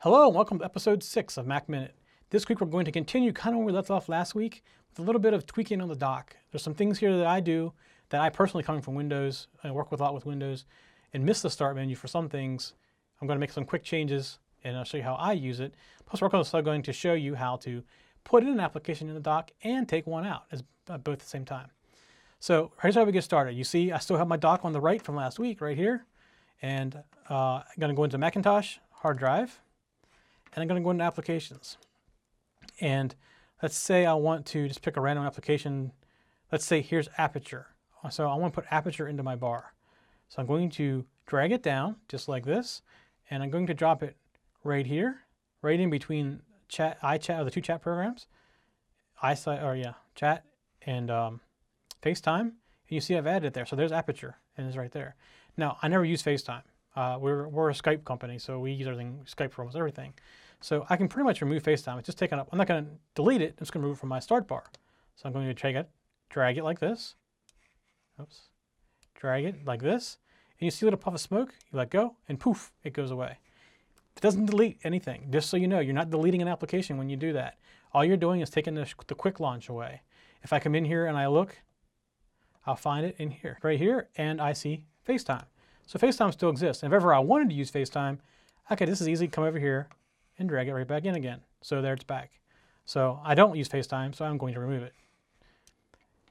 Hello and welcome to episode 6 of Mac Minute. This week we're going to continue kind of where we left off last week with a little bit of tweaking on the dock. There's some things here that I do that I personally coming from Windows, I work with a lot with Windows, and miss the start menu for some things. I'm going to make some quick changes and I'll show you how I use it. Plus we're also going to show you how to put in an application in the dock and take one out as uh, both at the same time. So here's how we get started. You see I still have my dock on the right from last week right here. And uh, I'm going to go into Macintosh hard drive and I'm going to go into applications. And let's say I want to just pick a random application. Let's say here's Aperture. So I want to put Aperture into my bar. So I'm going to drag it down just like this, and I'm going to drop it right here, right in between chat, iChat, or the two chat programs, iSight, or yeah, chat and um, FaceTime. And you see I've added it there. So there's Aperture, and it's right there. Now, I never use FaceTime. Uh, we're, we're a Skype company, so we use everything, Skype for almost everything. So I can pretty much remove FaceTime. It's just taken up. I'm not going to delete it. I'm just going to remove it from my start bar. So I'm going to drag it, drag it like this. Oops. Drag it like this. And you see a little puff of smoke. You let go, and poof, it goes away. It doesn't delete anything. Just so you know, you're not deleting an application when you do that. All you're doing is taking the, the quick launch away. If I come in here and I look, I'll find it in here, right here, and I see FaceTime. So FaceTime still exists. And if ever I wanted to use FaceTime, okay, this is easy. Come over here, and drag it right back in again. So there it's back. So I don't use FaceTime, so I'm going to remove it.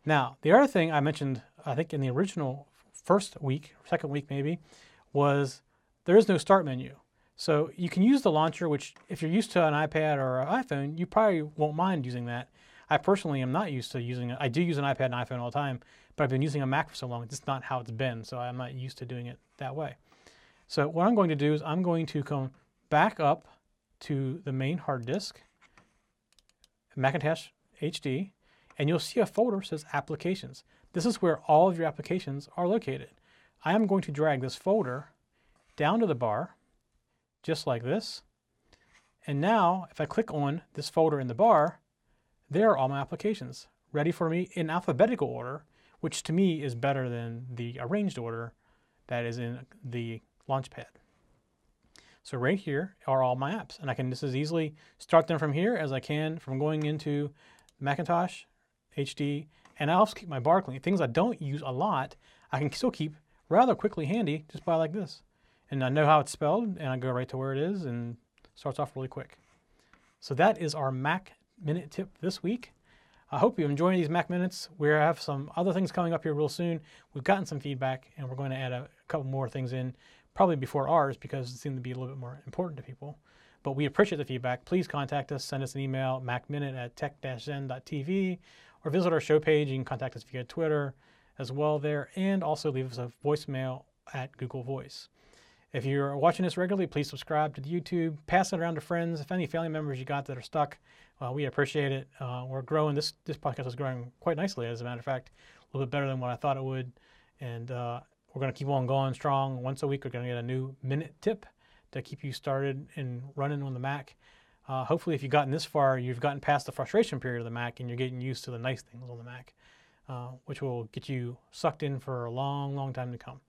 Now, the other thing I mentioned, I think in the original first week, second week maybe, was there is no start menu. So you can use the launcher, which if you're used to an iPad or an iPhone, you probably won't mind using that. I personally am not used to using it. I do use an iPad and iPhone all the time, but I've been using a Mac for so long, it's not how it's been, so I'm not used to doing it that way. So what I'm going to do is I'm going to come back up to the main hard disk, Macintosh HD, and you'll see a folder that says Applications. This is where all of your applications are located. I am going to drag this folder down to the bar, just like this. And now, if I click on this folder in the bar, there are all my applications ready for me in alphabetical order, which to me is better than the arranged order that is in the Launchpad. So right here are all my apps, and I can just as easily start them from here as I can from going into Macintosh, HD, and I also keep my bar clean. Things I don't use a lot, I can still keep rather quickly handy just by like this. And I know how it's spelled, and I go right to where it is, and starts off really quick. So that is our Mac Minute tip this week. I hope you're enjoying these Mac Minutes. We have some other things coming up here real soon. We've gotten some feedback, and we're going to add a couple more things in probably before ours because it seemed to be a little bit more important to people. But we appreciate the feedback. Please contact us, send us an email, macminute at tech-zen.tv, or visit our show page. You can contact us via Twitter as well there, and also leave us a voicemail at Google Voice. If you're watching this regularly, please subscribe to the YouTube, pass it around to friends. If any family members you got that are stuck, we appreciate it. Uh, we're growing. This this podcast is growing quite nicely, as a matter of fact, a little bit better than what I thought it would. And uh, we're going to keep on going strong. Once a week, we're going to get a new minute tip to keep you started and running on the Mac. Uh, hopefully, if you've gotten this far, you've gotten past the frustration period of the Mac and you're getting used to the nice things on the Mac, uh, which will get you sucked in for a long, long time to come.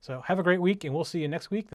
So, have a great week, and we'll see you next week.